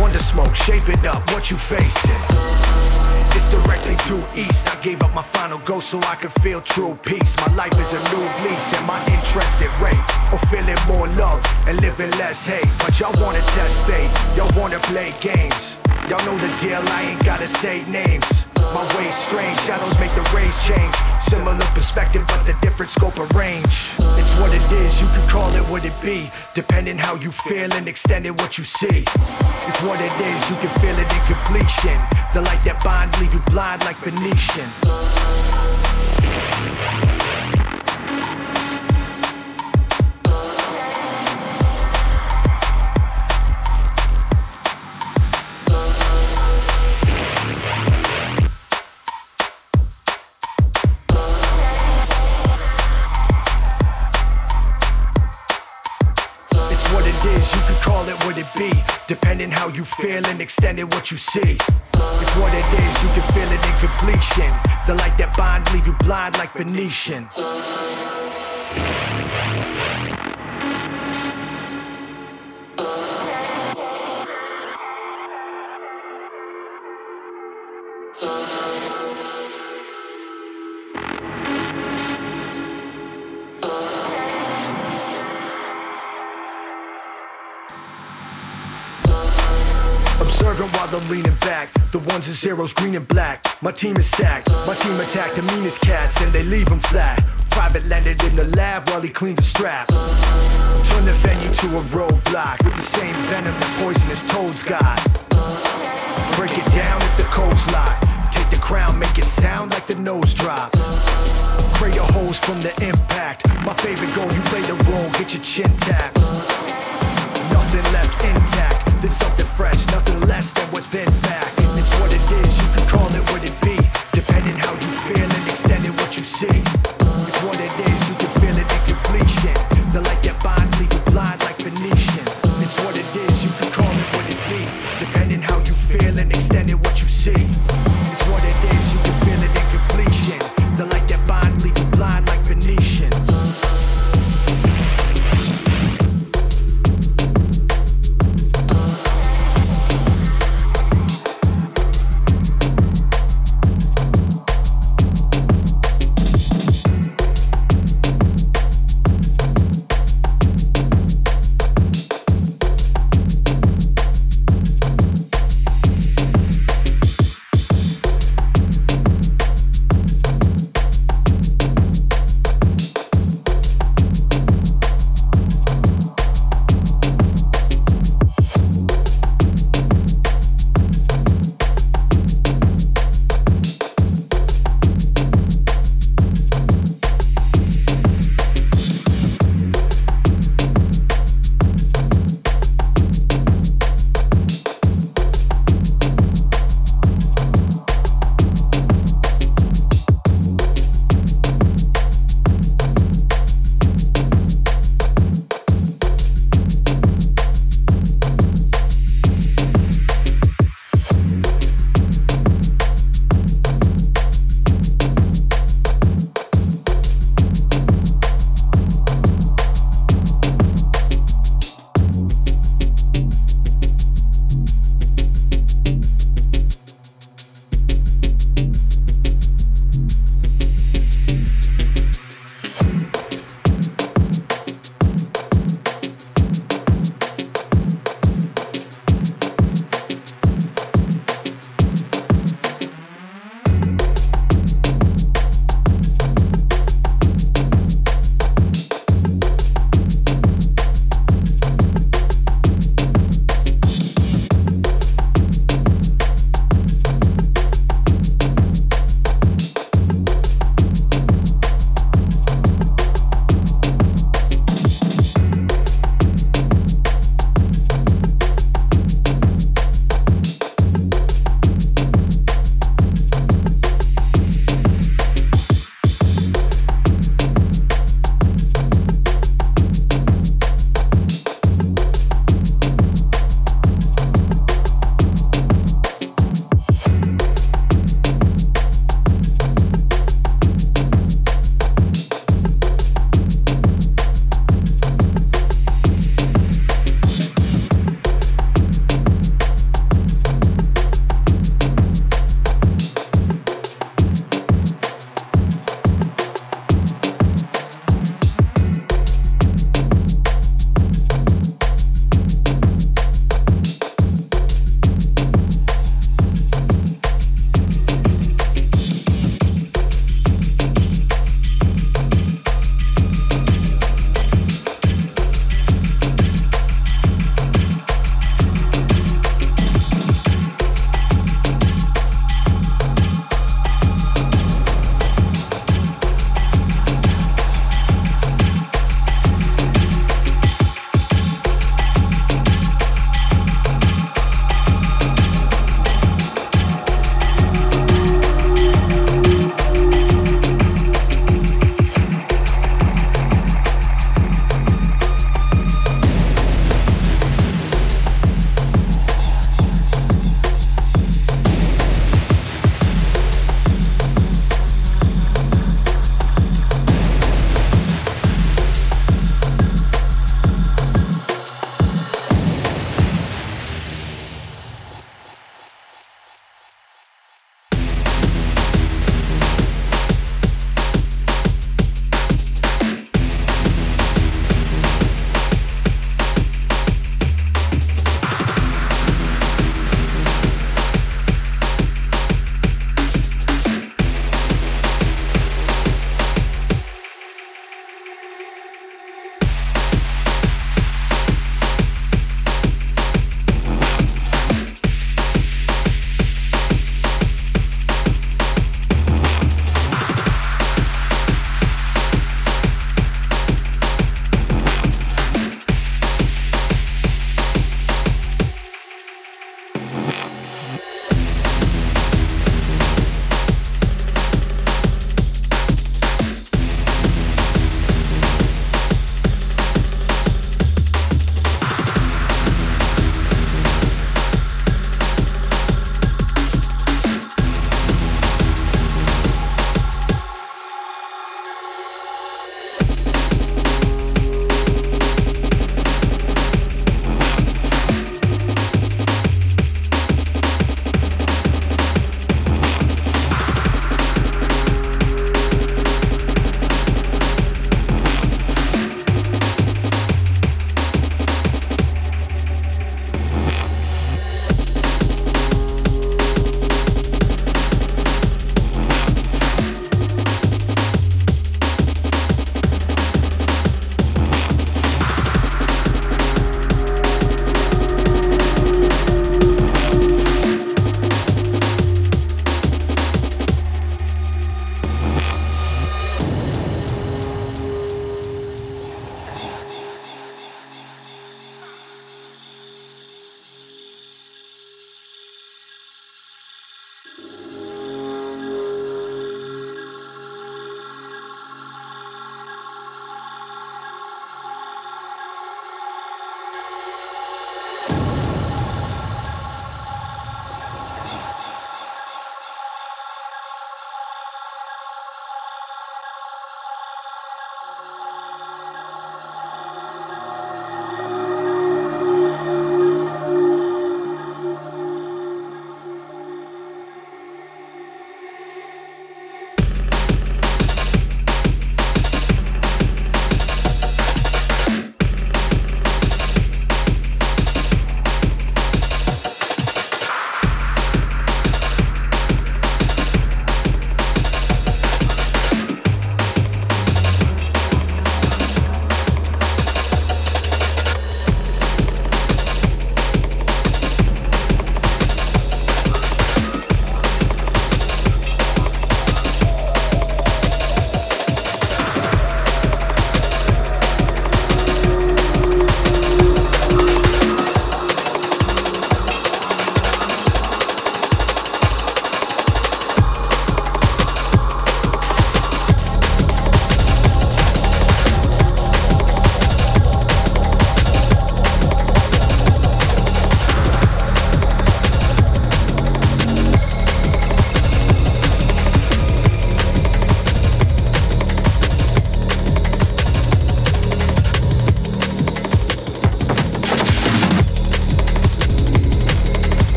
Wonder smoke Shape it up, what you facing? It's directly due east. I gave up my final goal so I could feel true peace. My life is a new lease, and my interest at rate or feeling more love and living less hate. But y'all wanna test fate, y'all wanna play games. Y'all know the deal, I ain't gotta say names. My ways strange, shadows make the rays change. Similar perspective, but the different scope of range. It's what it is, you can call it what it be. Depending how you feel and extending what you see. It's what it is, you can feel it in completion. The light that bond leave you blind like Venetian. Depending how you feel and extending what you see. It's what it is, you can feel it in completion. The light that bond leave you blind like Venetian. Leaning back. The ones and zeros, green and black. My team is stacked. My team attack the meanest cats and they leave them flat. Private landed in the lab while he cleaned the strap. Turn the venue to a roadblock with the same venom that poisonous toads got. Break it down if the code's locked. Take the crown, make it sound like the nose drops. Pray your holes from the impact. My favorite goal, you play the role, get your chin tapped. Nothing left intact. There's something fresh, nothing less than what's been back. It's what it is, you can call it what it be. Depending how you feel and extending what you see.